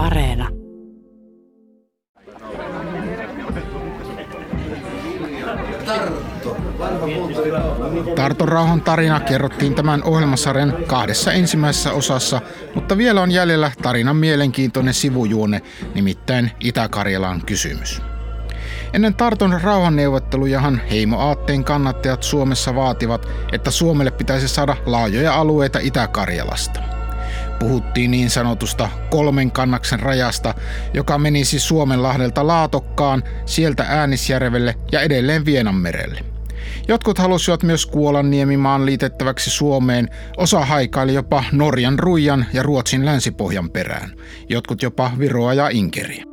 Areena. Tarton rauhan tarina kerrottiin tämän ohjelmasarjan kahdessa ensimmäisessä osassa, mutta vielä on jäljellä tarinan mielenkiintoinen sivujuone, nimittäin Itä-Karjalan kysymys. Ennen Tarton rauhanneuvottelujahan heimoaatteen kannattajat Suomessa vaativat, että Suomelle pitäisi saada laajoja alueita Itä-Karjalasta. Puhuttiin niin sanotusta kolmen kannaksen rajasta, joka menisi Suomenlahdelta Laatokkaan, sieltä Äänisjärvelle ja edelleen Vienanmerelle. Jotkut halusivat myös Kuolanniemimaan liitettäväksi Suomeen, osa haikaili jopa Norjan Ruijan ja Ruotsin länsipohjan perään, jotkut jopa Viroa ja Inkeriä.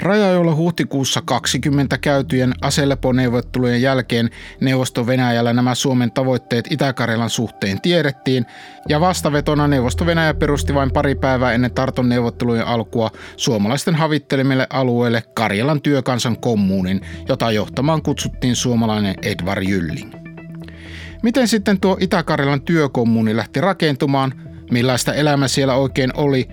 Rajajoilla huhtikuussa 20 käytyjen aseleponeuvottelujen jälkeen neuvosto Venäjällä nämä Suomen tavoitteet Itä-Karjalan suhteen tiedettiin, ja vastavetona neuvosto Venäjä perusti vain pari päivää ennen Tarton neuvottelujen alkua suomalaisten havittelemille alueelle Karjalan työkansan kommuunin, jota johtamaan kutsuttiin suomalainen Edvard Jylling. Miten sitten tuo Itä-Karjalan työkommuuni lähti rakentumaan, millaista elämä siellä oikein oli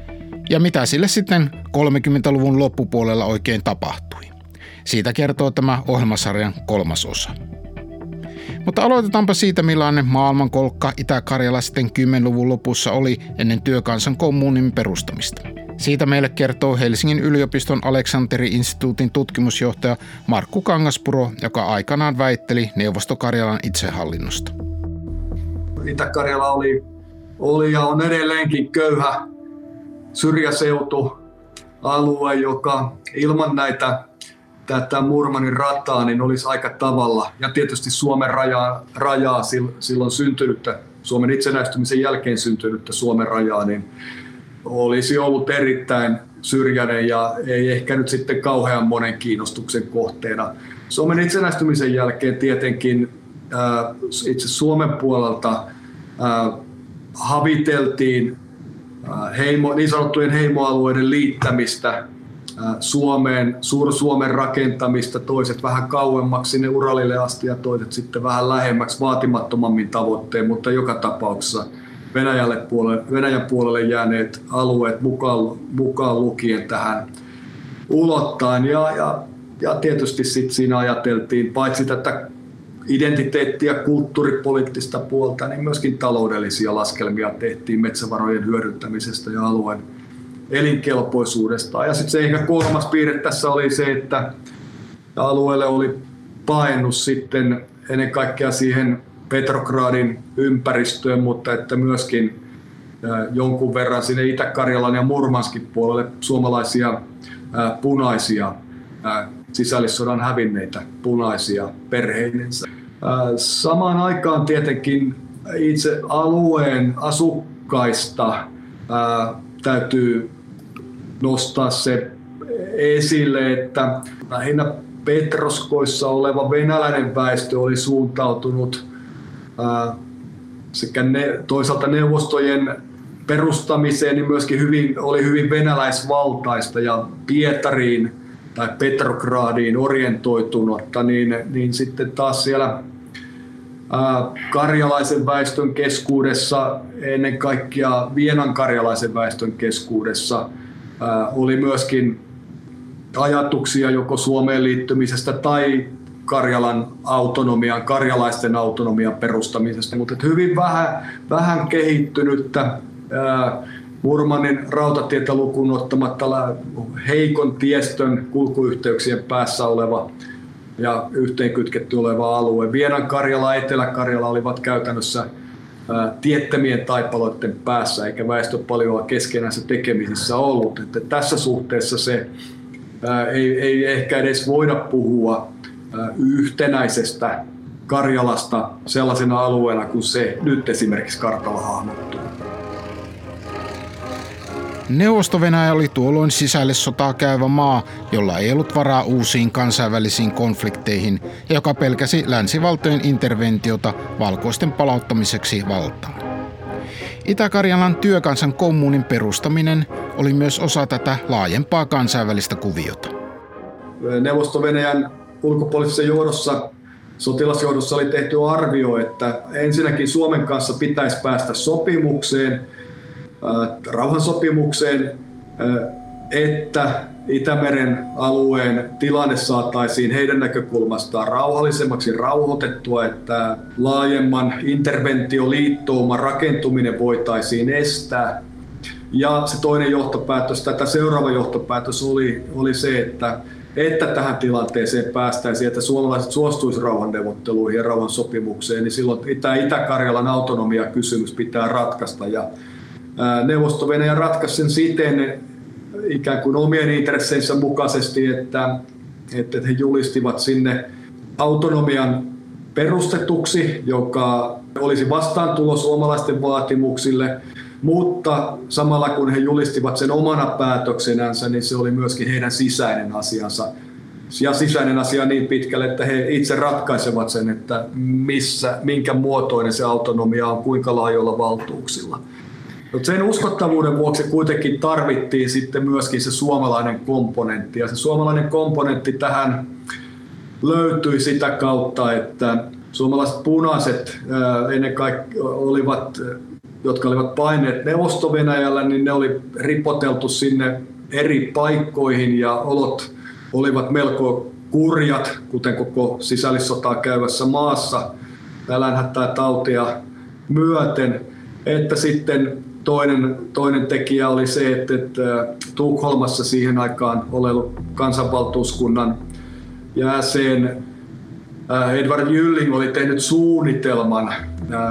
ja mitä sille sitten 30-luvun loppupuolella oikein tapahtui. Siitä kertoo tämä ohjelmasarjan kolmas osa. Mutta aloitetaanpa siitä, millainen maailmankolkka Itä-Karjala sitten 10-luvun lopussa oli ennen työkansan kommunin perustamista. Siitä meille kertoo Helsingin yliopiston Aleksanteri-instituutin tutkimusjohtaja Markku Kangaspuro, joka aikanaan väitteli Neuvostokarjalan itsehallinnosta. Itä-Karjala oli, oli ja on edelleenkin köyhä syrjäseutu, alue, joka ilman näitä tätä Murmanin rataa niin olisi aika tavalla. Ja tietysti Suomen rajaa, rajaa silloin syntynyttä, Suomen itsenäistymisen jälkeen syntynyttä Suomen rajaa, niin olisi ollut erittäin syrjäinen ja ei ehkä nyt sitten kauhean monen kiinnostuksen kohteena. Suomen itsenäistymisen jälkeen tietenkin äh, itse Suomen puolelta äh, haviteltiin heimo, niin sanottujen heimoalueiden liittämistä Suomeen, Suur-Suomen rakentamista, toiset vähän kauemmaksi sinne Uralille asti ja toiset sitten vähän lähemmäksi vaatimattomammin tavoitteen, mutta joka tapauksessa Venäjälle puolelle, Venäjän puolelle jääneet alueet mukaan, mukaan lukien tähän ulottain. Ja, ja, ja tietysti sit siinä ajateltiin paitsi tätä identiteetti- ja kulttuuripoliittista puolta, niin myöskin taloudellisia laskelmia tehtiin metsävarojen hyödyntämisestä ja alueen elinkelpoisuudesta. Ja sitten se ehkä kolmas piirre tässä oli se, että alueelle oli painut sitten ennen kaikkea siihen Petrogradin ympäristöön, mutta että myöskin jonkun verran sinne Itä-Karjalan ja Murmanskin puolelle suomalaisia punaisia sisällissodan hävinneitä punaisia perheinensä. Samaan aikaan tietenkin itse alueen asukkaista täytyy nostaa se esille, että lähinnä Petroskoissa oleva venäläinen väestö oli suuntautunut sekä ne, toisaalta neuvostojen perustamiseen, niin myöskin hyvin, oli hyvin venäläisvaltaista ja Pietariin tai Petrogradiin orientoitunutta, niin, niin sitten taas siellä karjalaisen väestön keskuudessa, ennen kaikkea Vienan karjalaisen väestön keskuudessa, oli myöskin ajatuksia joko Suomeen liittymisestä tai Karjalan autonomian, karjalaisten autonomian perustamisesta, mutta hyvin vähän, vähän kehittynyttä Murmanin rautatietä lukuun ottamatta heikon tiestön kulkuyhteyksien päässä oleva ja yhteenkytketty oleva alue. Vienan Karjala ja Etelä-Karjala olivat käytännössä tiettämien taipaloiden päässä, eikä väestö paljon keskenänsä tekemisissä ollut. Että tässä suhteessa se ei, ei ehkä edes voida puhua yhtenäisestä Karjalasta sellaisena alueena kuin se nyt esimerkiksi kartalla hahmottuu. Neuvosto oli tuolloin sisälle sotaa käyvä maa, jolla ei ollut varaa uusiin kansainvälisiin konflikteihin joka pelkäsi länsivaltojen interventiota valkoisten palauttamiseksi valtaan. Itä-Karjalan työkansan kommunin perustaminen oli myös osa tätä laajempaa kansainvälistä kuviota. Neuvosto-Venäjän ulkopoliittisessa johdossa sotilasjohdossa oli tehty arvio, että ensinnäkin Suomen kanssa pitäisi päästä sopimukseen – rauhansopimukseen että Itämeren alueen tilanne saataisiin heidän näkökulmastaan rauhallisemmaksi rauhoitettua, että laajemman interventioliittouman rakentuminen voitaisiin estää. Ja se toinen johtopäätös, tätä seuraava johtopäätös oli, oli se, että että tähän tilanteeseen päästäisiin, että suomalaiset suostuisivat rauhanneuvotteluihin ja rauhansopimukseen, niin silloin tämä Itä-Karjalan autonomia-kysymys pitää ratkaista. Ja Neuvosto-Venäjä ratkaisi sen siten ikään kuin omien intresseinsä mukaisesti, että, että he julistivat sinne autonomian perustetuksi, joka olisi vastaantulo suomalaisten vaatimuksille, mutta samalla kun he julistivat sen omana päätöksenänsä, niin se oli myöskin heidän sisäinen asiansa. Ja sisäinen asia niin pitkälle, että he itse ratkaisevat sen, että missä, minkä muotoinen se autonomia on, kuinka laajoilla valtuuksilla. Mutta sen uskottavuuden vuoksi kuitenkin tarvittiin sitten myöskin se suomalainen komponentti. Ja se suomalainen komponentti tähän löytyi sitä kautta, että suomalaiset punaiset ennen kaikkea olivat jotka olivat paineet neuvosto niin ne oli ripoteltu sinne eri paikkoihin ja olot olivat melko kurjat, kuten koko sisällissotaa käyvässä maassa, nälänhätää tautia myöten. Että sitten toinen, toinen tekijä oli se, että, että Tukholmassa siihen aikaan ollut kansanvaltuuskunnan jäsen Äh, Edward Jylling oli tehnyt suunnitelman äh,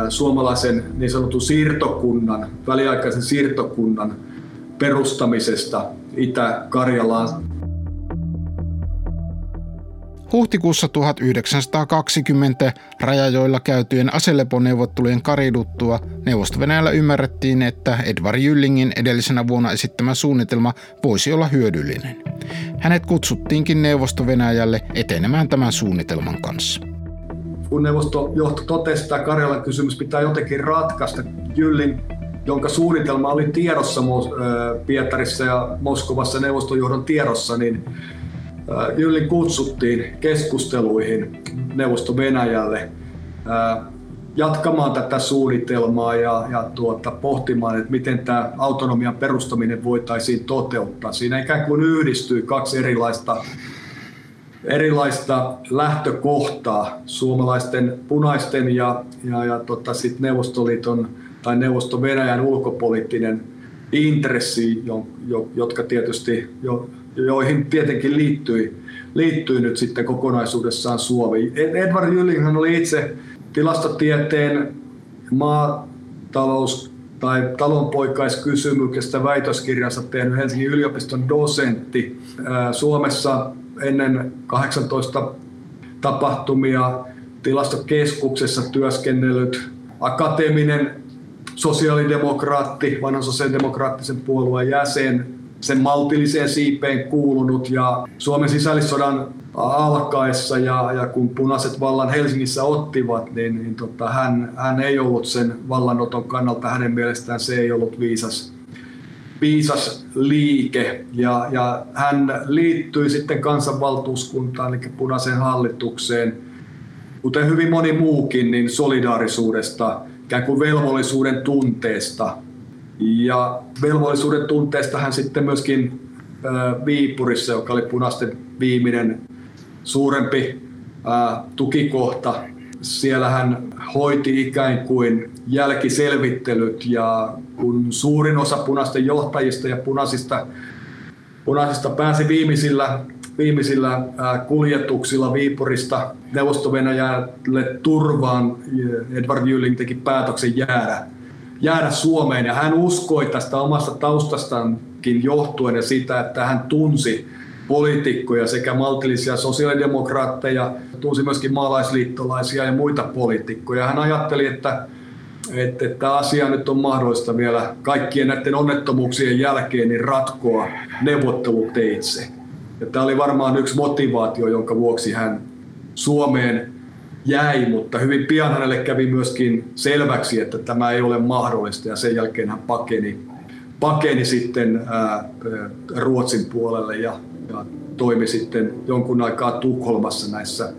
suomalaisen niin sanotun siirtokunnan, väliaikaisen siirtokunnan perustamisesta Itä-Karjalaan. Huhtikuussa 1920 rajajoilla käytyjen aseleponeuvottelujen kariduttua neuvosto ymmärrettiin, että Edward Jyllingin edellisenä vuonna esittämä suunnitelma voisi olla hyödyllinen. Hänet kutsuttiinkin neuvosto etenemään tämän suunnitelman kanssa. Kun neuvostojohto totesi, että Karjalan kysymys pitää jotenkin ratkaista, Jylling jonka suunnitelma oli tiedossa Pietarissa ja Moskovassa neuvostojohdon tiedossa, niin Jyllin kutsuttiin keskusteluihin neuvosto Venäjälle jatkamaan tätä suunnitelmaa ja, ja tuota, pohtimaan, että miten tämä autonomian perustaminen voitaisiin toteuttaa. Siinä ikään kuin yhdistyi kaksi erilaista, erilaista lähtökohtaa, suomalaisten punaisten ja, ja, ja tota, sit Neuvostoliiton tai Neuvosto Venäjän ulkopoliittinen intressi, jo, jo, jotka tietysti, jo, joihin tietenkin liittyi, liittyi nyt sitten kokonaisuudessaan Suomi. Edward Jyllinghan oli itse tilastotieteen maatalous- tai talonpoikaiskysymyksestä väitöskirjansa tehnyt Helsingin yliopiston dosentti. Suomessa ennen 18 tapahtumia tilastokeskuksessa työskennellyt akateeminen sosiaalidemokraatti, vanhan sosiaalidemokraattisen puolueen jäsen, sen maltilliseen siipeen kuulunut ja Suomen sisällissodan alkaessa ja, ja kun punaiset vallan Helsingissä ottivat, niin, niin tota, hän, hän ei ollut sen vallanoton kannalta, hänen mielestään se ei ollut viisas, viisas liike ja, ja hän liittyi sitten kansanvaltuuskuntaan eli punaiseen hallitukseen, kuten hyvin moni muukin, niin solidaarisuudesta, ikään kuin velvollisuuden tunteesta. Ja velvollisuuden tunteesta hän sitten myöskin Viipurissa, joka oli punaisten viimeinen suurempi tukikohta. Siellä hän hoiti ikään kuin jälkiselvittelyt ja kun suurin osa punaisten johtajista ja punaisista, punaisista pääsi viimeisillä, viimeisillä kuljetuksilla Viipurista neuvosto turvaan, Edward Jyling teki päätöksen jäädä, jäädä Suomeen ja hän uskoi tästä omasta taustastankin johtuen ja sitä, että hän tunsi poliitikkoja sekä maltillisia sosiaalidemokraatteja, tunsi myöskin maalaisliittolaisia ja muita poliitikkoja. Hän ajatteli, että että, että asia nyt on mahdollista vielä kaikkien näiden onnettomuuksien jälkeen niin ratkoa neuvotteluteitse. Ja tämä oli varmaan yksi motivaatio, jonka vuoksi hän Suomeen jäi, mutta hyvin pian hänelle kävi myöskin selväksi, että tämä ei ole mahdollista ja sen jälkeen hän pakeni, pakeni sitten ää, Ruotsin puolelle ja ja toimi sitten jonkun aikaa Tukholmassa näissä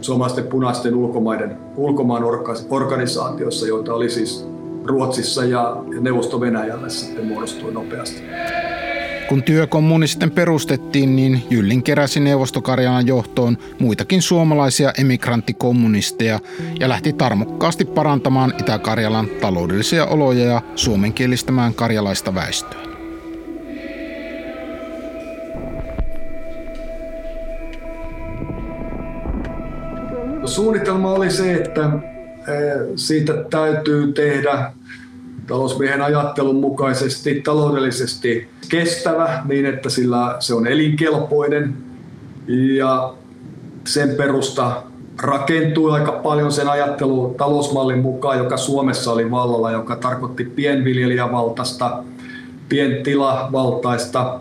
suomalaisten punaisten ulkomaiden, ulkomaan organisaatioissa, joita oli siis Ruotsissa ja Neuvosto Venäjällä sitten muodostui nopeasti. Kun työkommuni sitten perustettiin, niin Jyllin keräsi Neuvostokarjalan johtoon muitakin suomalaisia emigranttikommunisteja ja lähti tarmokkaasti parantamaan Itä-Karjalan taloudellisia oloja ja suomenkielistämään karjalaista väestöä. Suunnitelma oli se, että siitä täytyy tehdä talousmiehen ajattelun mukaisesti taloudellisesti kestävä niin, että sillä se on elinkelpoinen. Ja sen perusta rakentuu aika paljon sen ajattelu talousmallin mukaan, joka Suomessa oli vallalla, joka tarkoitti pienviljelijävaltaista, pientilavaltaista,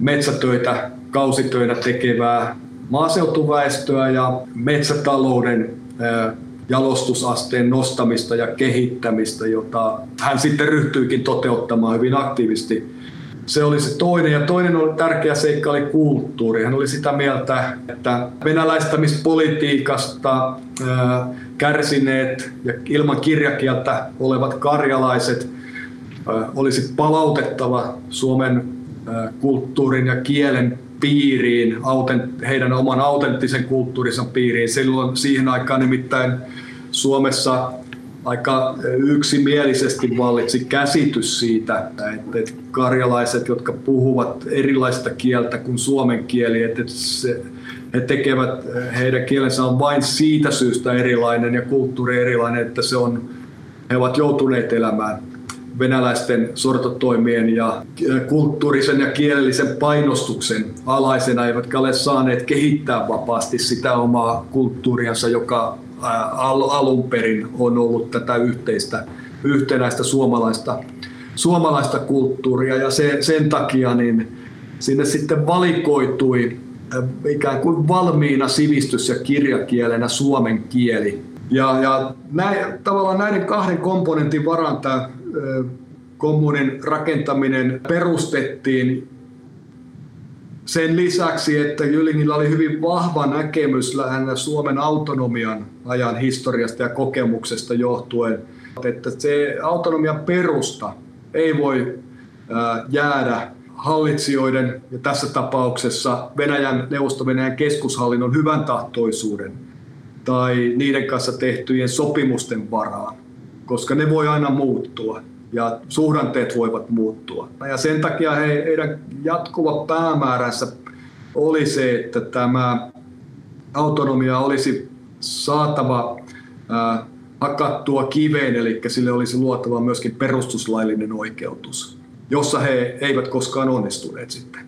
metsätöitä, kausitöitä tekevää maaseutuväestöä ja metsätalouden jalostusasteen nostamista ja kehittämistä, jota hän sitten ryhtyikin toteuttamaan hyvin aktiivisesti. Se oli se toinen. Ja toinen oli tärkeä seikka oli kulttuuri. Hän oli sitä mieltä, että venäläistämispolitiikasta kärsineet ja ilman kirjakieltä olevat karjalaiset olisi palautettava Suomen kulttuurin ja kielen piiriin, heidän oman autenttisen kulttuurinsa piiriin. Silloin siihen aikaan nimittäin Suomessa aika yksimielisesti vallitsi käsitys siitä, että karjalaiset, jotka puhuvat erilaista kieltä kuin suomen kieli, että se, he tekevät, heidän kielensä on vain siitä syystä erilainen ja kulttuuri erilainen, että se on, he ovat joutuneet elämään venäläisten sortotoimien ja kulttuurisen ja kielellisen painostuksen alaisena, eivätkä ole saaneet kehittää vapaasti sitä omaa kulttuuriansa, joka alun perin on ollut tätä yhteistä, yhtenäistä suomalaista, suomalaista kulttuuria. Ja sen, sen takia niin sinne sitten valikoitui ikään kuin valmiina sivistys- ja kirjakielenä suomen kieli. Ja, ja näin, tavallaan näiden kahden komponentin varaan tämä kommunin rakentaminen perustettiin sen lisäksi, että Jylingillä oli hyvin vahva näkemys lähinnä Suomen autonomian ajan historiasta ja kokemuksesta johtuen, että se autonomian perusta ei voi jäädä hallitsijoiden ja tässä tapauksessa Venäjän neuvosto-Venäjän keskushallinnon hyvän tahtoisuuden tai niiden kanssa tehtyjen sopimusten varaan koska ne voi aina muuttua ja suhdanteet voivat muuttua. Ja sen takia he, heidän jatkuva päämääränsä oli se, että tämä autonomia olisi saatava ää, hakattua kiveen, eli sille olisi luotava myöskin perustuslaillinen oikeutus, jossa he eivät koskaan onnistuneet sitten.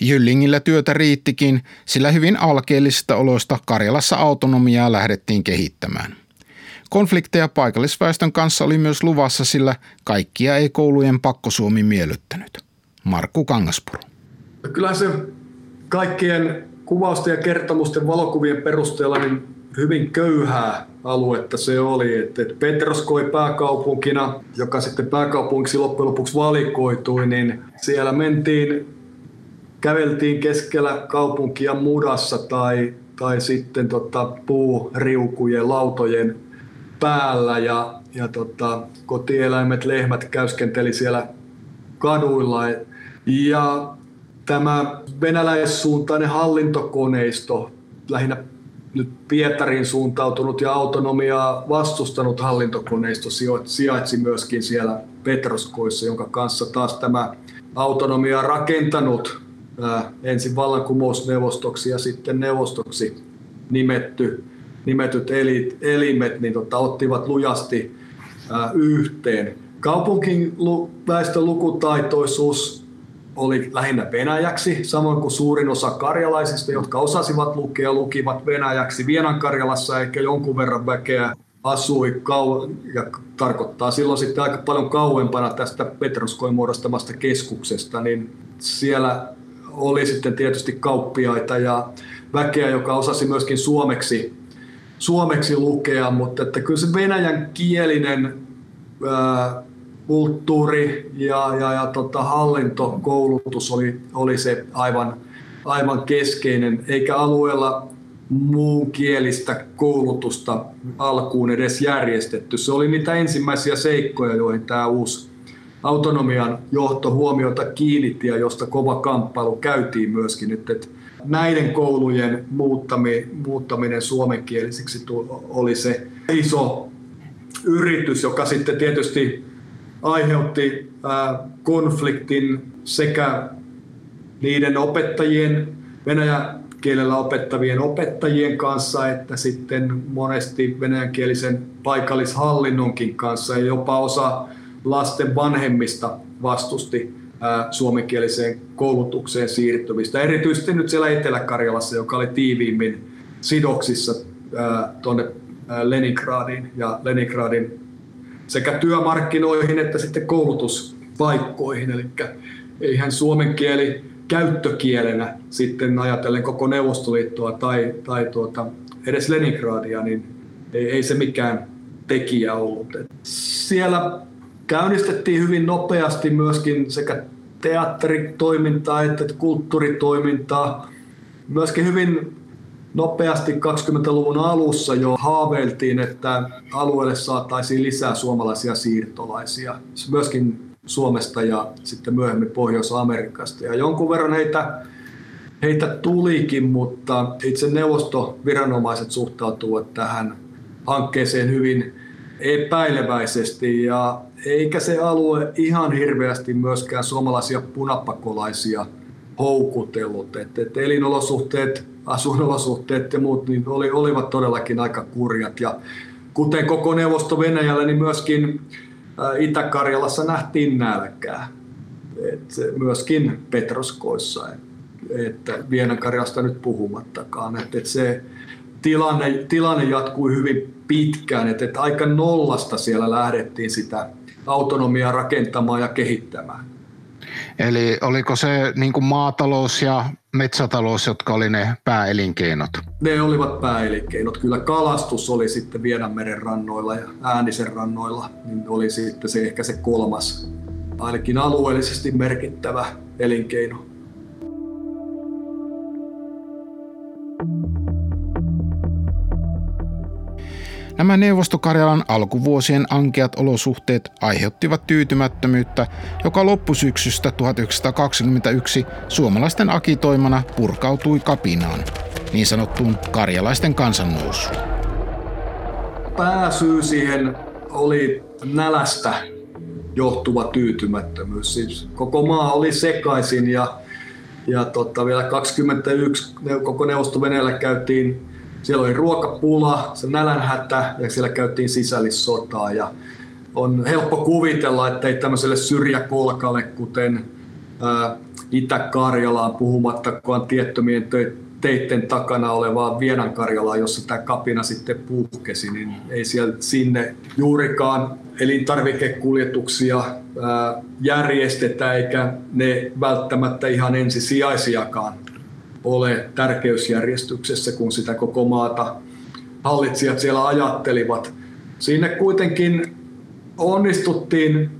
Jyllingillä työtä riittikin, sillä hyvin alkeellisista oloista Karjalassa autonomiaa lähdettiin kehittämään. Konflikteja paikallisväestön kanssa oli myös luvassa, sillä kaikkia ei koulujen pakkosuomi miellyttänyt. Markku Kangaspuro. Kyllä se kaikkien kuvausten ja kertomusten valokuvien perusteella niin hyvin köyhää aluetta se oli. Että Petroskoi pääkaupunkina, joka sitten pääkaupungiksi loppujen lopuksi valikoitui, niin siellä mentiin, käveltiin keskellä kaupunkia mudassa tai, tai sitten tota puuriukujen, lautojen päällä ja, ja tota, kotieläimet, lehmät käyskenteli siellä kaduilla. Ja tämä venäläissuuntainen hallintokoneisto, lähinnä nyt Pietarin suuntautunut ja autonomiaa vastustanut hallintokoneisto sijaitsi myöskin siellä Petroskoissa, jonka kanssa taas tämä autonomia rakentanut ensin vallankumousneuvostoksi ja sitten neuvostoksi nimetty nimetyt elimet niin tota, ottivat lujasti ää, yhteen. Kaupunkin väestön lukutaitoisuus oli lähinnä venäjäksi, samoin kuin suurin osa karjalaisista, jotka osasivat lukea, lukivat venäjäksi. Vienan Karjalassa ehkä jonkun verran väkeä asui kau- ja tarkoittaa silloin sitten aika paljon kauempana tästä Petroskoin muodostamasta keskuksesta, niin siellä oli sitten tietysti kauppiaita ja väkeä, joka osasi myöskin suomeksi suomeksi lukea, mutta että kyllä se venäjän kielinen ää, kulttuuri ja, ja, ja tota, hallintokoulutus oli, oli se aivan, aivan keskeinen, eikä alueella muun kielistä koulutusta alkuun edes järjestetty. Se oli niitä ensimmäisiä seikkoja, joihin tämä uusi autonomian johto huomiota kiinnitti ja josta kova kamppailu käytiin myöskin. Että, että näiden koulujen muuttaminen suomenkielisiksi oli se iso yritys, joka sitten tietysti aiheutti konfliktin sekä niiden opettajien, venäjän kielellä opettavien opettajien kanssa, että sitten monesti venäjänkielisen paikallishallinnonkin kanssa. Ja jopa osa lasten vanhemmista vastusti suomenkieliseen koulutukseen siirtymistä. Erityisesti nyt siellä Etelä-Karjalassa, joka oli tiiviimmin sidoksissa tuonne Leningradiin ja Leningradin sekä työmarkkinoihin että sitten koulutuspaikkoihin. Eli eihän suomen kieli käyttökielenä sitten ajatellen koko Neuvostoliittoa tai, tai tuota, edes Leningradia, niin ei, ei se mikään tekijä ollut. Et siellä käynnistettiin hyvin nopeasti myöskin sekä teatteritoimintaa että kulttuuritoimintaa. Myöskin hyvin nopeasti 20-luvun alussa jo haaveiltiin, että alueelle saataisiin lisää suomalaisia siirtolaisia. Myöskin Suomesta ja sitten myöhemmin Pohjois-Amerikasta. Ja jonkun verran heitä, heitä tulikin, mutta itse neuvostoviranomaiset suhtautuvat tähän hankkeeseen hyvin epäileväisesti ja eikä se alue ihan hirveästi myöskään suomalaisia punapakolaisia houkutellut. Et, et elinolosuhteet, asuinolosuhteet ja muut niin oli, olivat todellakin aika kurjat. Ja kuten koko neuvosto Venäjällä, niin myöskin Itä-Karjalassa nähtiin nälkää. Et myöskin Petroskoissa, että Vienankarjasta nyt puhumattakaan. Et, et se tilanne, tilanne jatkui hyvin pitkään, että et aika nollasta siellä lähdettiin sitä autonomiaa rakentamaan ja kehittämään. Eli oliko se niin kuin maatalous ja metsätalous, jotka oli ne pääelinkeinot? Ne olivat pääelinkeinot. Kyllä kalastus oli sitten Vienanmeren rannoilla ja Äänisen rannoilla, niin oli sitten se ehkä se kolmas, ainakin alueellisesti merkittävä elinkeino. Nämä Neuvostokarjalan alkuvuosien ankeat olosuhteet aiheuttivat tyytymättömyyttä, joka loppusyksystä 1921 suomalaisten akitoimana purkautui kapinaan, niin sanottuun karjalaisten kansannousuun. Pääsyy siihen oli nälästä johtuva tyytymättömyys. Siis koko maa oli sekaisin ja, ja tota, vielä 21 koko neuvosto käytiin siellä oli ruokapula, se nälänhätä ja siellä käytiin sisällissotaa. Ja on helppo kuvitella, että ei tämmöiselle syrjäkolkalle, kuten ää, Itä-Karjalaan puhumattakaan tiettömien teitten takana olevaa Vienan-Karjalaa, jossa tämä kapina sitten puhkesi, niin ei siellä sinne juurikaan elintarvikekuljetuksia järjestetä, eikä ne välttämättä ihan ensisijaisiakaan ole tärkeysjärjestyksessä, kun sitä koko maata hallitsijat siellä ajattelivat. Sinne kuitenkin onnistuttiin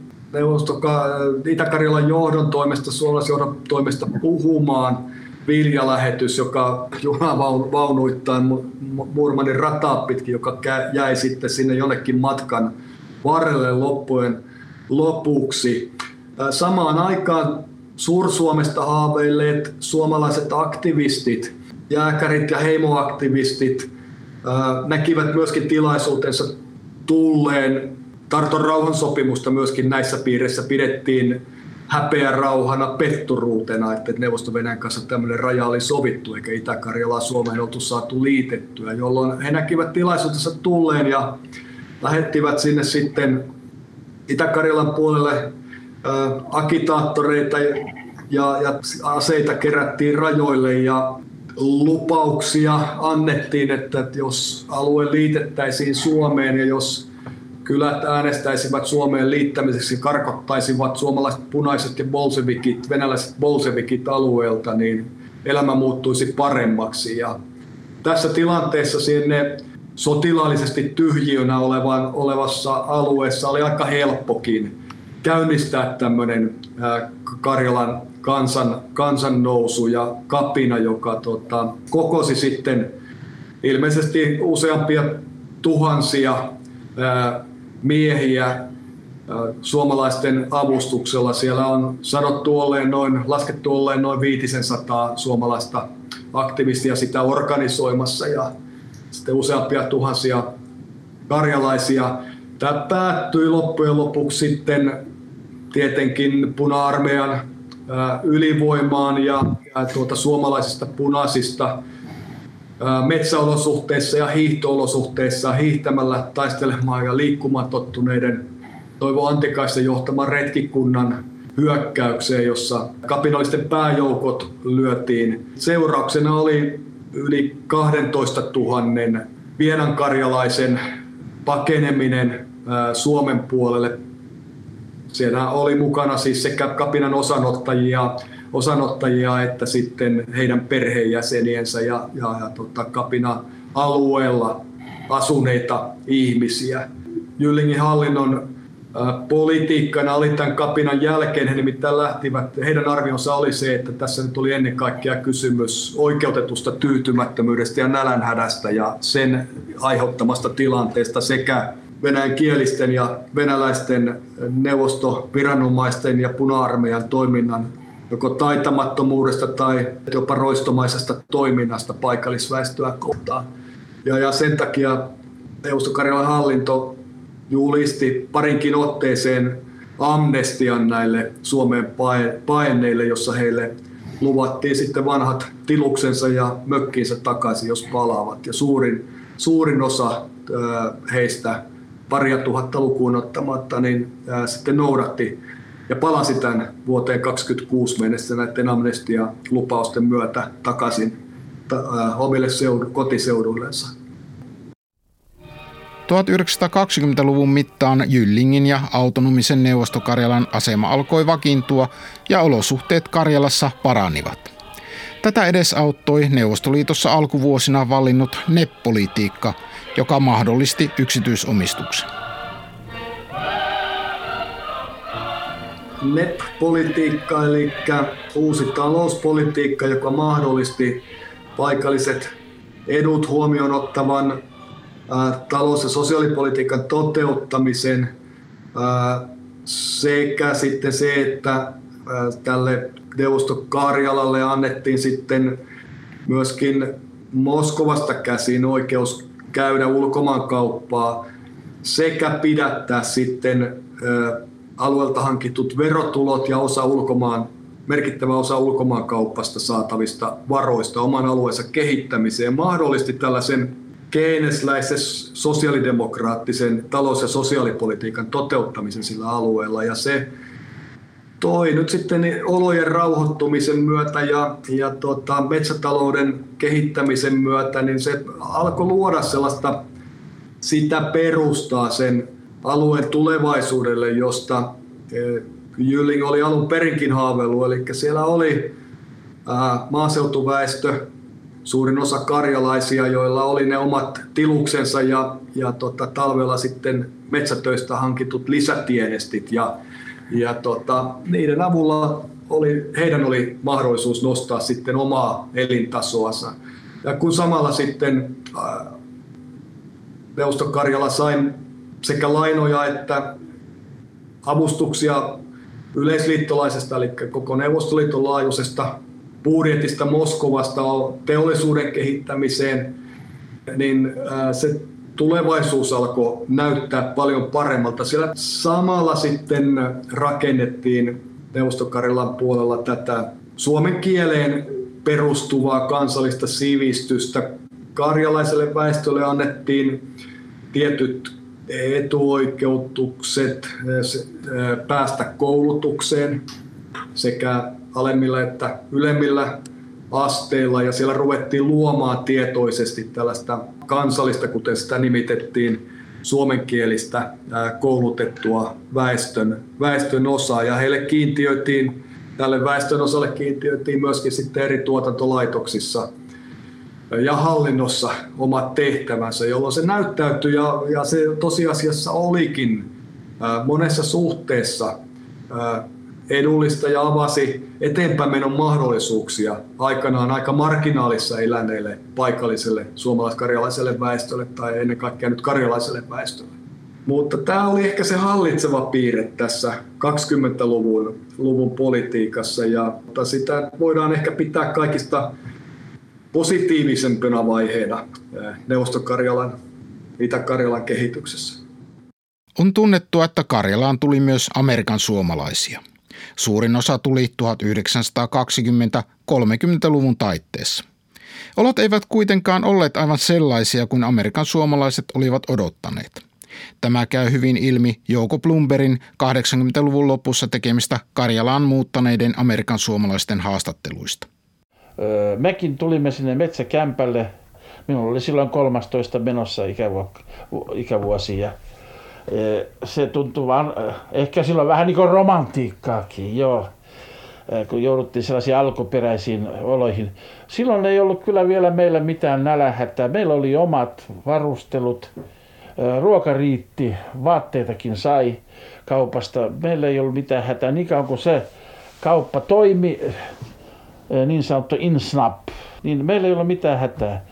Itä-Karjalan johdon toimesta, suomalaisjohdon toimesta puhumaan viljalähetys, joka junavaunuittain Murmanin rataa pitkin, joka jäi sitten sinne jonnekin matkan varrelle loppujen lopuksi. Samaan aikaan Suur-Suomesta haaveilleet suomalaiset aktivistit, jääkärit ja heimoaktivistit näkivät myöskin tilaisuutensa tulleen. Tarton rauhansopimusta myöskin näissä piireissä pidettiin häpeä rauhana petturuutena, että neuvosto kanssa tämmöinen raja oli sovittu, eikä Itä-Karjalaa Suomeen oltu saatu liitettyä, jolloin he näkivät tilaisuutensa tulleen ja lähettivät sinne sitten Itä-Karjalan puolelle agitaattoreita ja, ja aseita kerättiin rajoille ja lupauksia annettiin, että jos alue liitettäisiin Suomeen ja jos kylät äänestäisivät Suomeen liittämiseksi, karkottaisivat suomalaiset punaiset ja bolsevikit, venäläiset bolsevikit alueelta, niin elämä muuttuisi paremmaksi. Ja tässä tilanteessa sinne sotilaallisesti tyhjiönä olevan, olevassa alueessa oli aika helppokin käynnistää tämmöinen Karjalan kansan, kansan nousu ja kapina, joka tota, kokosi sitten ilmeisesti useampia tuhansia ää, miehiä suomalaisten avustuksella. Siellä on sanottu olleen noin, laskettu olleen noin 500 suomalaista aktivistia sitä organisoimassa ja sitten useampia tuhansia karjalaisia. Tämä päättyi loppujen lopuksi sitten tietenkin puna-armeijan ylivoimaan ja, ja tuota, suomalaisista punaisista metsäolosuhteissa ja hiihtoolosuhteissa hiihtämällä, taistelemaan ja liikkumaan tottuneiden Toivo Antikaisen johtaman retkikunnan hyökkäykseen, jossa kapinallisten pääjoukot lyötiin. Seurauksena oli yli 12 000 vienankarjalaisen pakeneminen Suomen puolelle. Siellä oli mukana siis sekä kapinan osanottajia, osanottajia että sitten heidän perheenjäseniensä ja, ja, ja tota, kapina alueella asuneita ihmisiä. Jyllingin hallinnon politiikkana oli tämän kapinan jälkeen. He nimittäin lähtivät, heidän arvionsa oli se, että tässä nyt oli ennen kaikkea kysymys oikeutetusta tyytymättömyydestä ja nälänhädästä ja sen aiheuttamasta tilanteesta sekä venäjän kielisten ja venäläisten neuvostoviranomaisten ja puna-armeijan toiminnan joko taitamattomuudesta tai jopa roistomaisesta toiminnasta paikallisväestöä kohtaan. Ja, ja sen takia Neuvostokarjalan hallinto julisti parinkin otteeseen amnestian näille Suomeen paenneille, jossa heille luvattiin sitten vanhat tiluksensa ja mökkiinsä takaisin, jos palaavat. Ja suurin, suurin osa heistä, paria tuhatta lukuun ottamatta, niin sitten noudatti ja palasi tämän vuoteen 2026 mennessä näiden amnestia-lupausten myötä takaisin omille kotiseuduillensa. 1920-luvun mittaan Jyllingin ja autonomisen neuvostokarjalan asema alkoi vakiintua ja olosuhteet Karjalassa paranivat. Tätä edesauttoi Neuvostoliitossa alkuvuosina vallinnut NEP-politiikka, joka mahdollisti yksityisomistuksen. NEP-politiikka eli uusi talouspolitiikka, joka mahdollisti paikalliset edut huomioon ottavan talous- ja sosiaalipolitiikan toteuttamisen sekä sitten se, että tälle neuvosto Karjalalle annettiin sitten myöskin Moskovasta käsin oikeus käydä ulkomaankauppaa sekä pidättää sitten alueelta hankitut verotulot ja osa ulkomaan, merkittävä osa ulkomaankaupasta saatavista varoista oman alueensa kehittämiseen mahdollisti tällaisen keynesläisen sosiaalidemokraattisen talous- ja sosiaalipolitiikan toteuttamisen sillä alueella. Ja se toi nyt sitten olojen rauhoittumisen myötä ja, ja tota, metsätalouden kehittämisen myötä, niin se alkoi luoda sellaista sitä perustaa sen alueen tulevaisuudelle, josta e, Jylling oli alun perinkin haaveillut. Eli siellä oli maaseutuväestö, suurin osa karjalaisia, joilla oli ne omat tiluksensa ja, ja tota, talvella sitten metsätöistä hankitut lisätienestit ja, ja tota, niiden avulla oli, heidän oli mahdollisuus nostaa sitten omaa elintasoansa. Ja kun samalla sitten äh, Neuvostokarjala sain sekä lainoja että avustuksia yleisliittolaisesta, eli koko Neuvostoliiton laajuisesta budjetista Moskovasta teollisuuden kehittämiseen, niin se tulevaisuus alkoi näyttää paljon paremmalta. Siellä samalla sitten rakennettiin Neuvostokarjalan puolella tätä suomen kieleen perustuvaa kansallista sivistystä. Karjalaiselle väestölle annettiin tietyt etuoikeutukset päästä koulutukseen sekä alemmilla että ylemmillä asteilla ja siellä ruvettiin luomaan tietoisesti tällaista kansallista, kuten sitä nimitettiin, suomenkielistä koulutettua väestön, väestön osaa. Ja heille kiintiöitiin, tälle väestön osalle kiintiöitiin myöskin sitten eri tuotantolaitoksissa ja hallinnossa omat tehtävänsä, jolloin se näyttäytyi ja, ja se tosiasiassa olikin monessa suhteessa edullista ja avasi eteenpäin menon mahdollisuuksia aikanaan aika marginaalissa eläneille paikalliselle suomalais-karjalaiselle väestölle tai ennen kaikkea nyt karjalaiselle väestölle. Mutta tämä oli ehkä se hallitseva piirre tässä 20-luvun luvun politiikassa ja sitä voidaan ehkä pitää kaikista positiivisempina vaiheina Neuvostokarjalan, Itä-Karjalan kehityksessä. On tunnettua, että Karjalaan tuli myös Amerikan suomalaisia. Suurin osa tuli 1920-30-luvun taitteessa. Olot eivät kuitenkaan olleet aivan sellaisia kuin Amerikan suomalaiset olivat odottaneet. Tämä käy hyvin ilmi Jouko Plumberin 80-luvun lopussa tekemistä Karjalaan muuttaneiden Amerikan suomalaisten haastatteluista. Mekin tulimme sinne metsäkämpälle. Minulla oli silloin 13 menossa ikävuosi ja se tuntui vaan, ehkä silloin vähän niin kuin romantiikkaakin, joo kun jouduttiin sellaisiin alkuperäisiin oloihin. Silloin ei ollut kyllä vielä meillä mitään nälähätää. Meillä oli omat varustelut, ruoka riitti, vaatteitakin sai kaupasta. Meillä ei ollut mitään hätää niin kauan kuin se kauppa toimi, niin sanottu insnap, niin meillä ei ollut mitään hätää.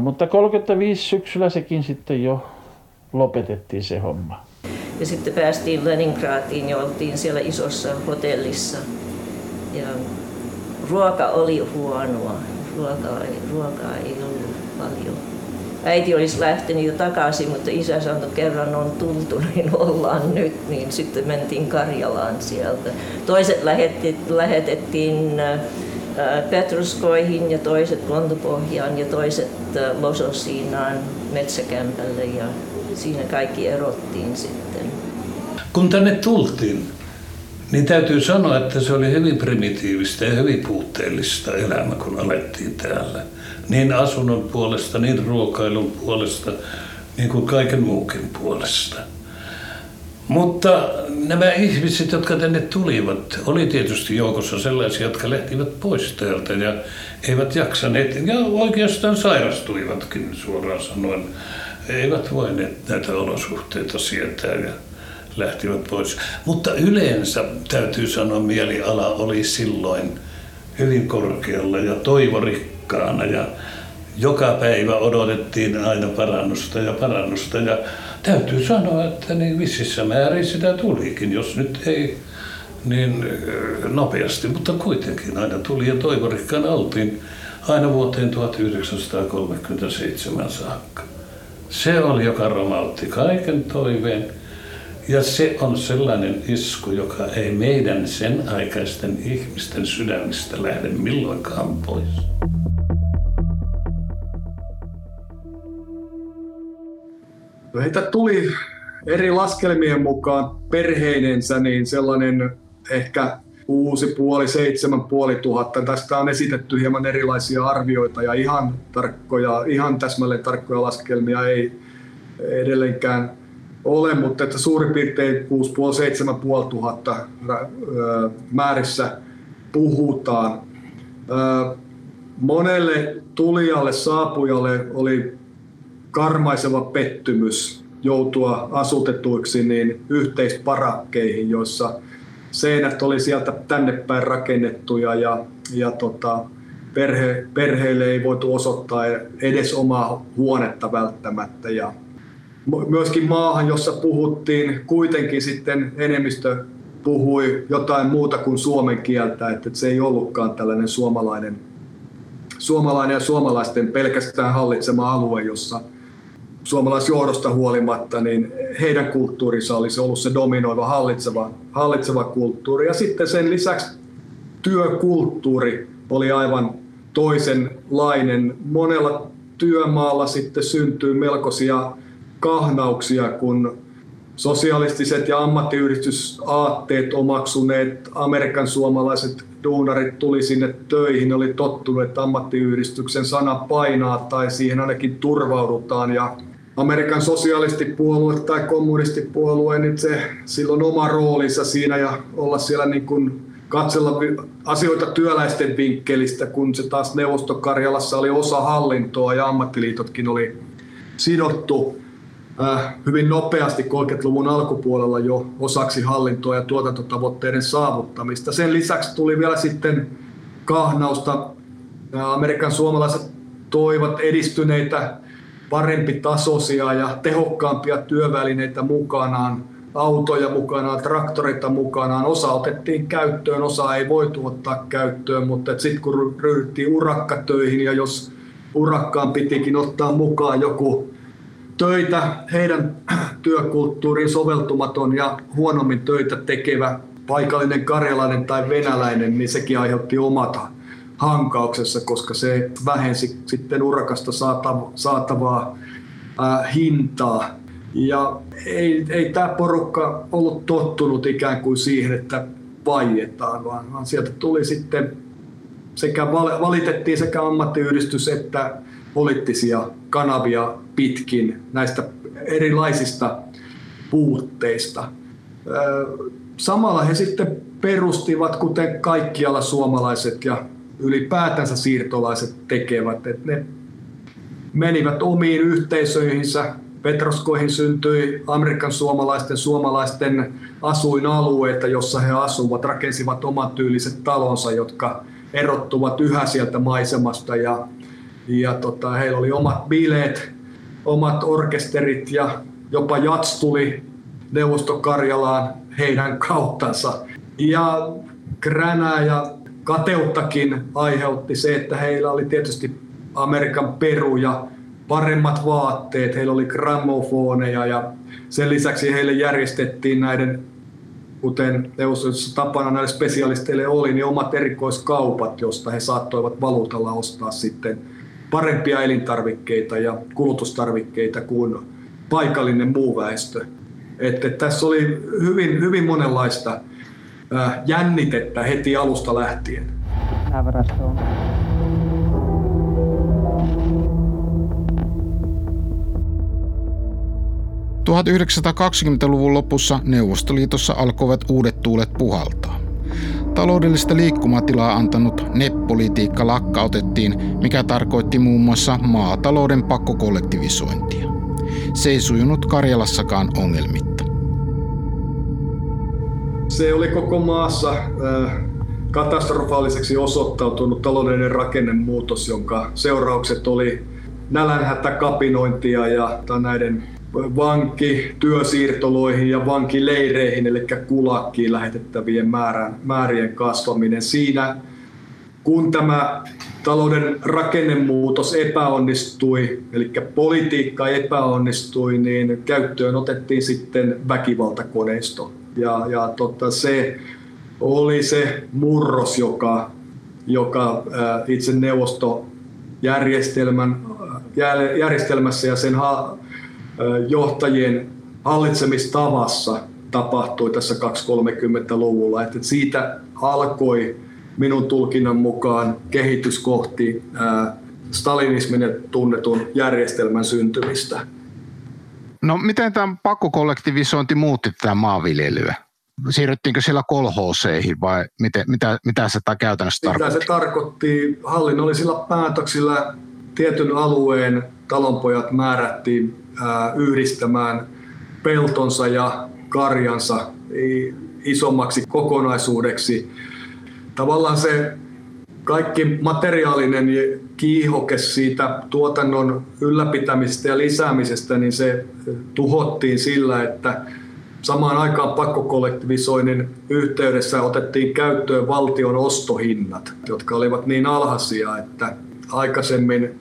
Mutta 35 syksyllä sekin sitten jo lopetettiin se homma. Ja sitten päästiin Leningradiin ja oltiin siellä isossa hotellissa. Ja ruoka oli huonoa. Ruokaa, ruokaa ei ollut paljon. Äiti olisi lähtenyt jo takaisin, mutta isä sanoi, että kerran on tultu, niin ollaan nyt. Niin sitten mentiin Karjalaan sieltä. Toiset lähetettiin äh, Petruskoihin ja toiset Lontopohjaan ja toiset äh, Lososinaan metsäkämpälle ja siinä kaikki erottiin sitten. Kun tänne tultiin, niin täytyy sanoa, että se oli hyvin primitiivistä ja hyvin puutteellista elämä, kun alettiin täällä. Niin asunnon puolesta, niin ruokailun puolesta, niin kuin kaiken muukin puolesta. Mutta nämä ihmiset, jotka tänne tulivat, oli tietysti joukossa sellaisia, jotka lähtivät pois täältä ja eivät jaksaneet ja oikeastaan sairastuivatkin suoraan sanoen eivät voineet näitä olosuhteita sietää ja lähtivät pois. Mutta yleensä täytyy sanoa, mieliala oli silloin hyvin korkealla ja toivorikkaana ja joka päivä odotettiin aina parannusta ja parannusta ja täytyy sanoa, että niin vississä määrin sitä tulikin, jos nyt ei niin nopeasti, mutta kuitenkin aina tuli ja toivorikkaan oltiin aina vuoteen 1937 saakka. Se oli, joka romautti kaiken toiveen. Ja se on sellainen isku, joka ei meidän sen aikaisten ihmisten sydämistä lähde milloinkaan pois. No heitä tuli eri laskelmien mukaan perheinensä niin sellainen ehkä kuusi puoli, seitsemän puoli tuhatta. Tästä on esitetty hieman erilaisia arvioita ja ihan tarkkoja, ihan täsmälleen tarkkoja laskelmia ei edelleenkään ole, mutta että suurin piirtein 6,5-7,5 tuhatta määrissä puhutaan. Monelle tulijalle, saapujalle oli karmaiseva pettymys joutua asutetuiksi niin yhteisparakkeihin, joissa seinät oli sieltä tänne päin rakennettuja ja, ja tota, perhe, perheille ei voitu osoittaa edes omaa huonetta välttämättä. Ja myöskin maahan, jossa puhuttiin kuitenkin sitten enemmistö puhui jotain muuta kuin suomen kieltä, että se ei ollutkaan tällainen suomalainen, suomalainen ja suomalaisten pelkästään hallitsema alue, jossa suomalaisjohdosta huolimatta, niin heidän kulttuurinsa olisi ollut se dominoiva, hallitseva, hallitseva kulttuuri. Ja sitten sen lisäksi työkulttuuri oli aivan toisenlainen. Monella työmaalla sitten syntyy melkoisia kahnauksia, kun sosialistiset ja ammattiyhdistysaatteet omaksuneet Amerikan suomalaiset duunarit tuli sinne töihin, oli tottunut, että ammattiyhdistyksen sana painaa tai siihen ainakin turvaudutaan ja Amerikan sosialistipuolue tai kommunistipuolue, niin se silloin oma roolinsa siinä ja olla siellä niin kuin katsella asioita työläisten vinkkelistä, kun se taas Neuvostokarjalassa oli osa hallintoa ja ammattiliitotkin oli sidottu äh, hyvin nopeasti 30-luvun alkupuolella jo osaksi hallintoa ja tuotantotavoitteiden saavuttamista. Sen lisäksi tuli vielä sitten kahnausta. Amerikan suomalaiset toivat edistyneitä parempi tasoisia ja tehokkaampia työvälineitä mukanaan, autoja mukanaan, traktoreita mukanaan. Osa otettiin käyttöön, osa ei voitu ottaa käyttöön, mutta sitten kun ryhdyttiin urakkatöihin ja jos urakkaan pitikin ottaa mukaan joku töitä, heidän työkulttuuriin soveltumaton ja huonommin töitä tekevä paikallinen karjalainen tai venäläinen, niin sekin aiheutti omat hankauksessa, koska se vähensi sitten urakasta saatavaa hintaa. Ja ei, ei tämä porukka ollut tottunut ikään kuin siihen, että vaietaan, vaan, vaan sieltä tuli sitten sekä valitettiin sekä ammattiyhdistys että poliittisia kanavia pitkin näistä erilaisista puutteista. Samalla he sitten perustivat, kuten kaikkialla suomalaiset ja ylipäätänsä siirtolaiset tekevät, että ne menivät omiin yhteisöihinsä. Petroskoihin syntyi Amerikan suomalaisten suomalaisten asuinalueita, jossa he asuvat, rakensivat oman tyyliset talonsa, jotka erottuvat yhä sieltä maisemasta ja, ja tota, heillä oli omat bileet, omat orkesterit ja jopa jats tuli Neuvostokarjalaan heidän kauttansa. Ja kränää ja kateuttakin aiheutti se, että heillä oli tietysti Amerikan peru ja paremmat vaatteet, heillä oli grammofoneja ja sen lisäksi heille järjestettiin näiden, kuten neuvostossa tapana näille spesialisteille oli, niin omat erikoiskaupat, josta he saattoivat valuutalla ostaa sitten parempia elintarvikkeita ja kulutustarvikkeita kuin paikallinen muu väestö. Että tässä oli hyvin, hyvin monenlaista jännitettä heti alusta lähtien. Varastoon. 1920-luvun lopussa Neuvostoliitossa alkoivat uudet tuulet puhaltaa. Taloudellista liikkumatilaa antanut NEP-politiikka lakkautettiin, mikä tarkoitti muun muassa maatalouden pakkokollektivisointia. Se ei sujunut Karjalassakaan ongelmitta. Se oli koko maassa äh, katastrofaaliseksi osoittautunut taloudellinen rakennemuutos, jonka seuraukset oli nälänhätä kapinointia ja näiden vanki työsiirtoloihin ja vankileireihin, eli kulakkiin lähetettävien määrän, määrien kasvaminen. Siinä kun tämä talouden rakennemuutos epäonnistui, eli politiikka epäonnistui, niin käyttöön otettiin sitten väkivaltakoneisto. Ja, ja totta, se oli se murros, joka, joka itse neuvostojärjestelmän järjestelmässä ja sen johtajien hallitsemistavassa tapahtui tässä 230-luvulla. Että siitä alkoi minun tulkinnan mukaan kehitys kohti stalinismin tunnetun järjestelmän syntymistä. No miten tämä pakkokollektivisointi muutti tätä maanviljelyä? Siirryttiinkö siellä kolhooseihin vai miten, mitä, mitä se käytännössä tarkoitti? Mitä se tarkoitti? Hallinnollisilla päätöksillä tietyn alueen talonpojat määrättiin yhdistämään peltonsa ja karjansa isommaksi kokonaisuudeksi. Tavallaan se kaikki materiaalinen kiihoke siitä tuotannon ylläpitämisestä ja lisäämisestä, niin se tuhottiin sillä, että samaan aikaan pakkokollektivisoinnin yhteydessä otettiin käyttöön valtion ostohinnat, jotka olivat niin alhaisia, että aikaisemmin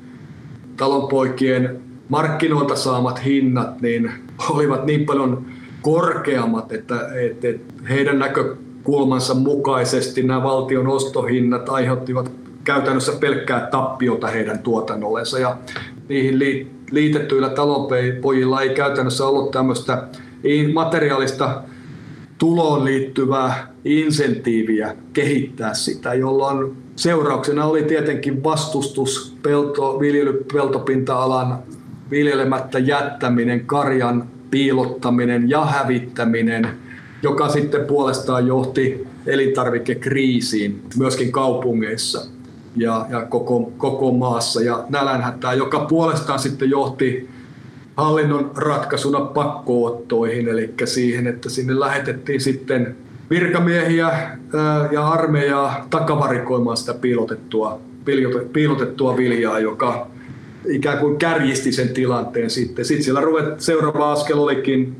talonpoikien markkinoilta saamat hinnat niin olivat niin paljon korkeammat, että, että heidän näkökulmansa mukaisesti nämä valtion ostohinnat aiheuttivat käytännössä pelkkää tappiota heidän tuotannollensa. Ja niihin liitettyillä talonpojilla ei käytännössä ollut tämmöistä materiaalista tuloon liittyvää insentiiviä kehittää sitä, jolloin seurauksena oli tietenkin vastustus pelto, viljelypeltopinta-alan viljelemättä jättäminen, karjan piilottaminen ja hävittäminen, joka sitten puolestaan johti elintarvikekriisiin myöskin kaupungeissa ja, ja koko, koko maassa ja nälänhätää, joka puolestaan sitten johti hallinnon ratkaisuna pakkoottoihin, eli siihen, että sinne lähetettiin sitten virkamiehiä ja armeijaa takavarikoimaan sitä piilotettua, piilotettua viljaa, joka ikään kuin kärjisti sen tilanteen sitten. Sitten siellä ruvet, seuraava askel olikin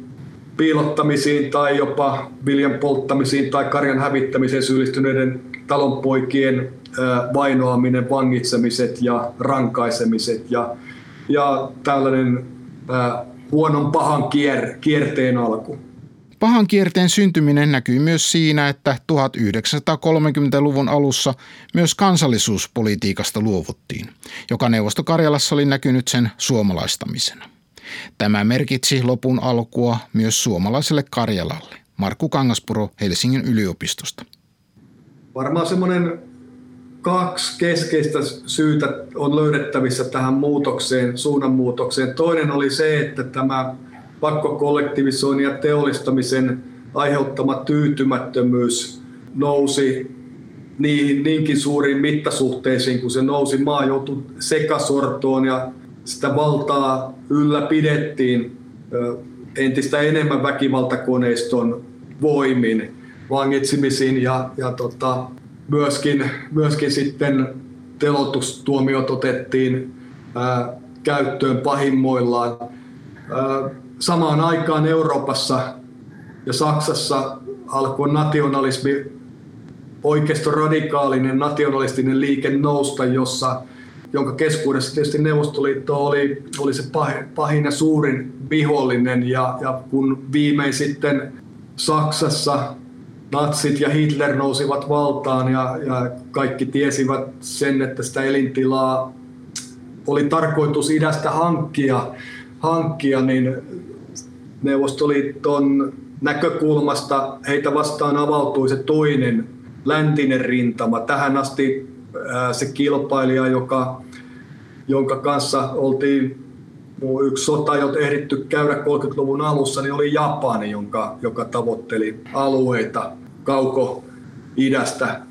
piilottamisiin tai jopa viljan polttamisiin tai karjan hävittämiseen syyllistyneiden talonpoikien vainoaminen, vangitsemiset ja rankaisemiset ja, ja tällainen huonon pahan kier, kierteen alku. Pahan kierteen syntyminen näkyy myös siinä, että 1930-luvun alussa myös kansallisuuspolitiikasta luovuttiin, joka Neuvostokarjalassa oli näkynyt sen suomalaistamisena. Tämä merkitsi lopun alkua myös suomalaiselle Karjalalle. Markku Kangaspuro Helsingin yliopistosta. Varmaan semmoinen kaksi keskeistä syytä on löydettävissä tähän muutokseen, suunnanmuutokseen. Toinen oli se, että tämä pakkokollektivisoinnin ja teollistamisen aiheuttama tyytymättömyys nousi niihin niinkin suuriin mittasuhteisiin, kun se nousi. Maa joutui sekasortoon ja sitä valtaa ylläpidettiin entistä enemmän väkivaltakoneiston voimin, vangitsemisiin ja, ja tota, myöskin, myöskin sitten telotustuomiot otettiin ää, käyttöön pahimmoillaan. Ää, samaan aikaan Euroopassa ja Saksassa alkoi nationalismi, oikeisto radikaalinen nationalistinen liike nousta, jossa, jonka keskuudessa tietysti Neuvostoliitto oli, oli se pahin, pahin ja suurin vihollinen. Ja, ja kun viimein sitten Saksassa natsit ja Hitler nousivat valtaan ja, ja kaikki tiesivät sen, että sitä elintilaa oli tarkoitus idästä hankkia, hankkia niin Neuvostoliiton näkökulmasta heitä vastaan avautui se toinen läntinen rintama. Tähän asti se kilpailija, joka, jonka kanssa oltiin yksi sota jo ehditty käydä 30-luvun alussa, niin oli Japani, jonka, joka tavoitteli alueita kauko idästä,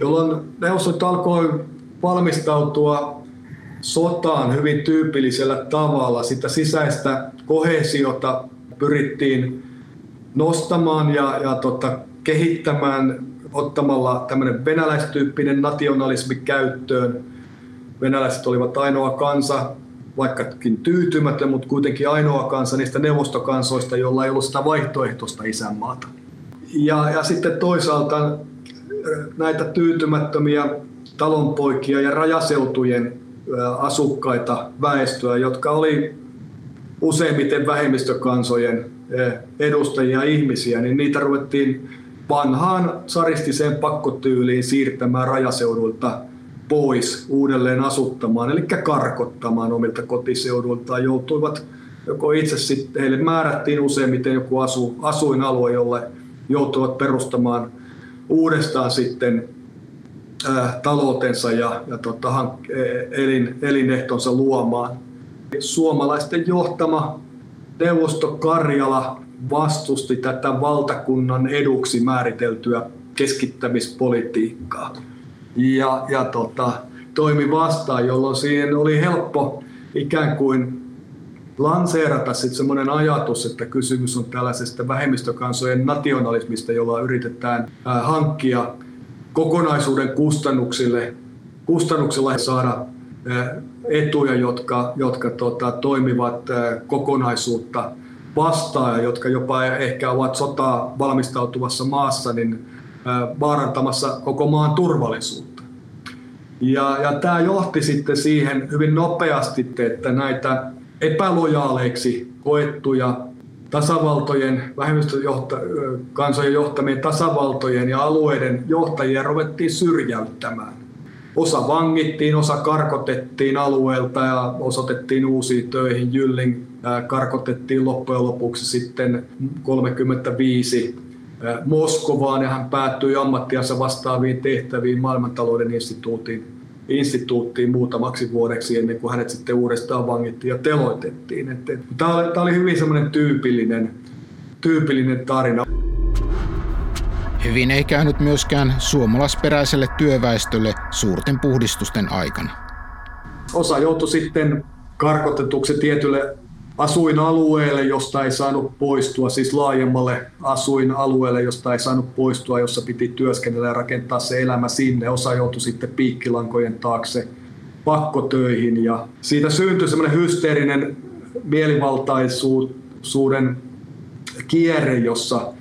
jolloin Neuvostot alkoi valmistautua sotaan hyvin tyypillisellä tavalla. Sitä sisäistä kohesiota pyrittiin nostamaan ja, ja tota, kehittämään ottamalla tämmöinen venäläistyyppinen nationalismi käyttöön. Venäläiset olivat ainoa kansa, vaikkakin tyytymätön, mutta kuitenkin ainoa kansa niistä neuvostokansoista, jolla ei ollut sitä vaihtoehtoista isänmaata. Ja, ja sitten toisaalta näitä tyytymättömiä talonpoikia ja rajaseutujen asukkaita väestöä, jotka oli useimmiten vähemmistökansojen edustajia ihmisiä, niin niitä ruvettiin vanhaan saristiseen pakkotyyliin siirtämään rajaseuduilta pois uudelleen asuttamaan, eli karkottamaan omilta kotiseuduiltaan. Joutuivat joko itse sitten, heille määrättiin useimmiten joku asu, asuinalue, jolle joutuvat perustamaan uudestaan sitten ää, taloutensa ja, ja tota, elin, elinehtonsa luomaan. Suomalaisten johtama neuvosto Karjala vastusti tätä valtakunnan eduksi määriteltyä keskittämispolitiikkaa ja, ja tota, toimi vastaan, jolloin siihen oli helppo ikään kuin lanseerata sitten semmoinen ajatus, että kysymys on tällaisesta vähemmistökansojen nationalismista, jolla yritetään hankkia kokonaisuuden kustannuksille, kustannuksella saada etuja, jotka, jotka tota, toimivat kokonaisuutta vastaan ja jotka jopa ehkä ovat sotaa valmistautuvassa maassa, niin vaarantamassa koko maan turvallisuutta. Ja, ja tämä johti sitten siihen hyvin nopeasti, että näitä epälojaaleiksi koettuja tasavaltojen, vähemmistökansojen johtamien tasavaltojen ja alueiden johtajia ruvettiin syrjäyttämään. Osa vangittiin, osa karkotettiin alueelta ja osoitettiin uusiin töihin. Jylling karkotettiin loppujen lopuksi sitten 35 Moskovaan ja hän päättyi ammattiansa vastaaviin tehtäviin maailmantalouden instituutin instituuttiin muutamaksi vuodeksi ennen kuin hänet sitten uudestaan vangittiin ja teloitettiin. Tämä oli, tämä oli hyvin semmoinen tyypillinen, tyypillinen tarina. Hyvin ei käynyt myöskään suomalaisperäiselle työväestölle suurten puhdistusten aikana. Osa joutui sitten karkotetuksi tietylle asuinalueelle, josta ei saanut poistua, siis laajemmalle asuinalueelle, josta ei saanut poistua, jossa piti työskennellä ja rakentaa se elämä sinne. Osa joutui sitten piikkilankojen taakse pakkotöihin ja siitä syntyi semmoinen hysteerinen mielivaltaisuuden kierre, jossa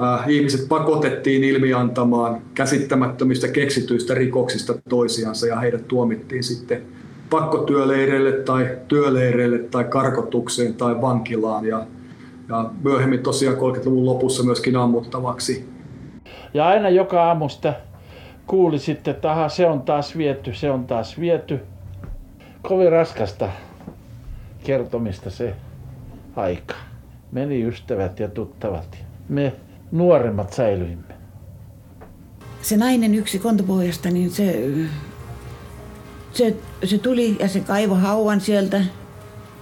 äh, ihmiset pakotettiin ilmiantamaan käsittämättömistä keksityistä rikoksista toisiansa ja heidät tuomittiin sitten pakkotyöleireille tai työleireille tai karkotukseen tai vankilaan ja, ja myöhemmin tosiaan 30-luvun lopussa myöskin ammuttavaksi. Ja aina joka aamu sitä kuuli sitten, että aha, se on taas viety, se on taas viety. Kovin raskasta kertomista se aika. Meni ystävät ja tuttavat. Me nuoremmat säilyimme. Se nainen yksi kontopohjasta, niin se, se, se tuli ja se kaivo hauan sieltä,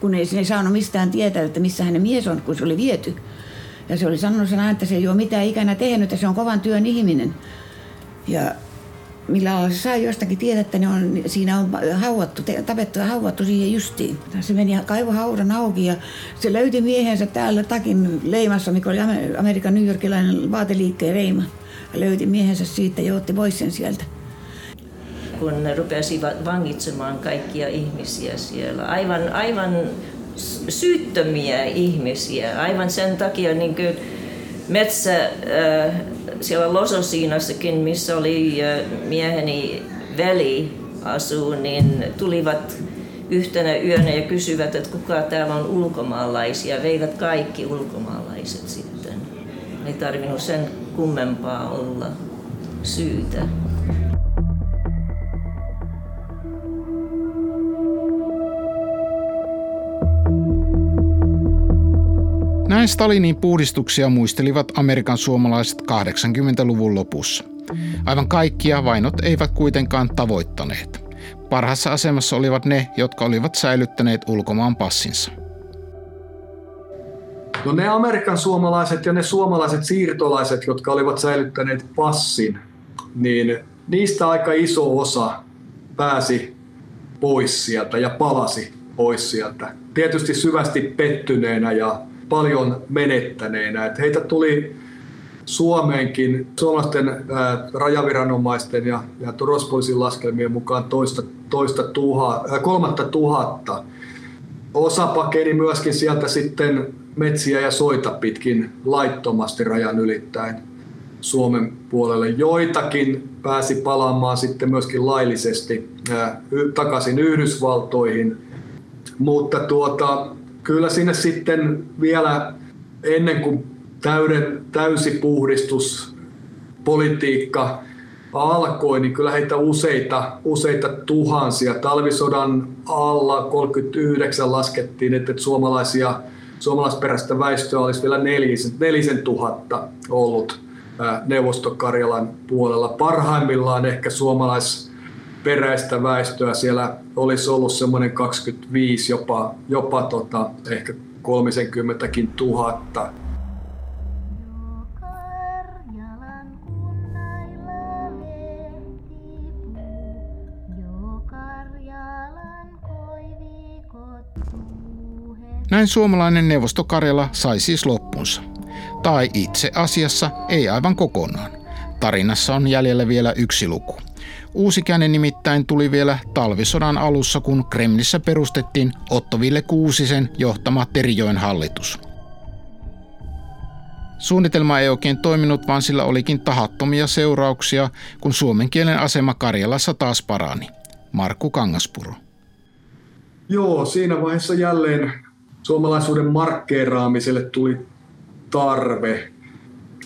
kun ei, ei saanut mistään tietää, että missä hänen mies on, kun se oli viety. Ja se oli sanonut sen että se ei ole mitään ikänä tehnyt, että se on kovan työn ihminen. Ja millä se sai jostakin tietää, että ne on, siinä on hauattu, tapettu ja hauattu siihen justiin. Se meni kaivo haudan auki ja se löyti miehensä täällä takin leimassa, mikä oli Amerikan New Yorkilainen vaateliikkeen reima. Ja löyti miehensä siitä ja otti pois sen sieltä. Kun rupesivat vangitsemaan kaikkia ihmisiä siellä, aivan, aivan syyttömiä ihmisiä, aivan sen takia niin kuin metsä, äh, siellä Lososiinassakin, missä oli äh, mieheni veli asuu, niin tulivat yhtenä yönä ja kysyvät, että kuka täällä on ulkomaalaisia. Veivät kaikki ulkomaalaiset sitten. Ei tarvinnut sen kummempaa olla syytä. Näin Stalinin puhdistuksia muistelivat Amerikan suomalaiset 80-luvun lopussa. Aivan kaikkia vainot eivät kuitenkaan tavoittaneet. Parhassa asemassa olivat ne, jotka olivat säilyttäneet ulkomaan passinsa. No ne Amerikan suomalaiset ja ne suomalaiset siirtolaiset, jotka olivat säilyttäneet passin, niin niistä aika iso osa pääsi pois sieltä ja palasi pois sieltä. Tietysti syvästi pettyneenä ja paljon menettäneenä. Että heitä tuli Suomeenkin suomalaisten ää, rajaviranomaisten ja, ja turvallisuuspoliisin laskelmien mukaan toista, toista tuha, ää, kolmatta tuhatta. Osa pakeni myöskin sieltä sitten metsiä ja soita pitkin laittomasti rajan ylittäen Suomen puolelle. Joitakin pääsi palaamaan sitten myöskin laillisesti ää, takaisin Yhdysvaltoihin, mutta tuota, kyllä sinne sitten vielä ennen kuin täyden, täysi puhdistus politiikka alkoi, niin kyllä heitä useita, useita tuhansia. Talvisodan alla 39 laskettiin, että suomalaisia, suomalaisperäistä väestöä olisi vielä nelisen, nelisen tuhatta ollut Neuvostokarjalan puolella. Parhaimmillaan ehkä suomalais peräistä väestöä siellä olisi ollut semmoinen 25, jopa, jopa tota, ehkä 30 tuhatta. Näin suomalainen neuvostokarjala sai siis loppunsa. Tai itse asiassa ei aivan kokonaan. Tarinassa on jäljellä vielä yksi luku. Uusi käänne nimittäin tuli vielä talvisodan alussa, kun Kremlissä perustettiin Ottoville Kuusisen johtama Terijoen hallitus. Suunnitelma ei oikein toiminut, vaan sillä olikin tahattomia seurauksia, kun suomen kielen asema Karjalassa taas parani. Markku Kangaspuro. Joo, siinä vaiheessa jälleen suomalaisuuden markkeeraamiselle tuli tarve,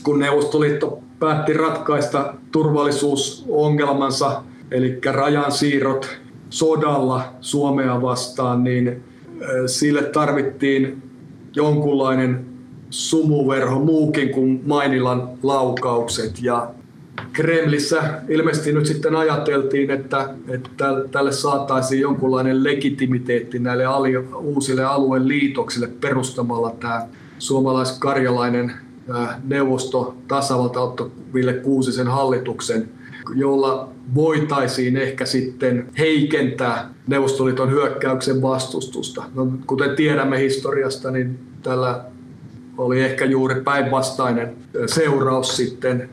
kun Neuvostoliitto päätti ratkaista turvallisuusongelmansa, eli rajansiirrot sodalla Suomea vastaan, niin sille tarvittiin jonkunlainen sumuverho muukin kuin Mainilan laukaukset. Ja Kremlissä ilmeisesti nyt sitten ajateltiin, että, että tälle saataisiin jonkunlainen legitimiteetti näille uusille alueen liitoksille perustamalla tämä suomalais-karjalainen neuvosto tasavalta Ville Kuusisen hallituksen, jolla voitaisiin ehkä sitten heikentää Neuvostoliiton hyökkäyksen vastustusta. No, kuten tiedämme historiasta, niin tällä oli ehkä juuri päinvastainen seuraus sitten.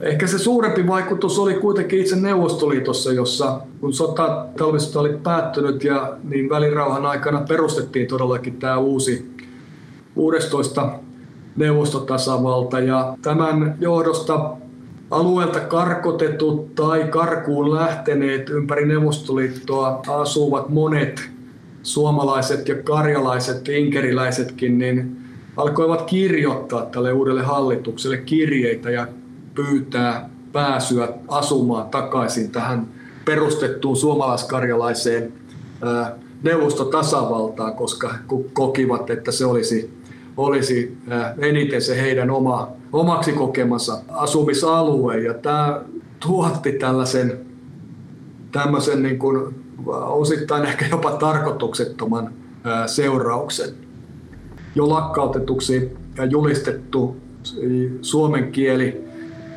Ehkä se suurempi vaikutus oli kuitenkin itse Neuvostoliitossa, jossa kun sota talvisota oli päättynyt ja niin välirauhan aikana perustettiin todellakin tämä uusi 16 neuvostotasavalta. Ja tämän johdosta alueelta karkotetut tai karkuun lähteneet ympäri Neuvostoliittoa asuvat monet suomalaiset ja karjalaiset, inkeriläisetkin, niin alkoivat kirjoittaa tälle uudelle hallitukselle kirjeitä ja pyytää pääsyä asumaan takaisin tähän perustettuun suomalaiskarjalaiseen neuvostotasavaltaan, koska kokivat, että se olisi, olisi eniten se heidän oma, omaksi kokemansa asumisalue. Ja tämä tuotti tällaisen tämmöisen niin kuin osittain ehkä jopa tarkoituksettoman seurauksen. Jo lakkautetuksi ja julistettu suomen kieli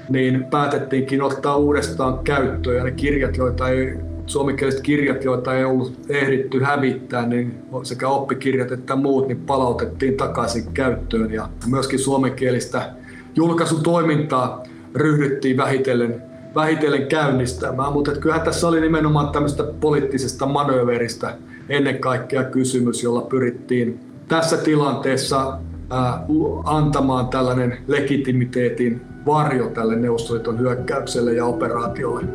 niin päätettiinkin ottaa uudestaan käyttöön ja ne kirjat, joita ei, suomenkieliset kirjat, joita ei ollut ehditty hävittää, niin sekä oppikirjat että muut, niin palautettiin takaisin käyttöön ja myöskin suomenkielistä julkaisutoimintaa ryhdyttiin vähitellen, vähitellen käynnistämään, mutta kyllähän tässä oli nimenomaan tämmöistä poliittisesta manööveristä ennen kaikkea kysymys, jolla pyrittiin tässä tilanteessa antamaan tällainen legitimiteetin varjo tälle Neuvostoliiton hyökkäykselle ja operaatiolle.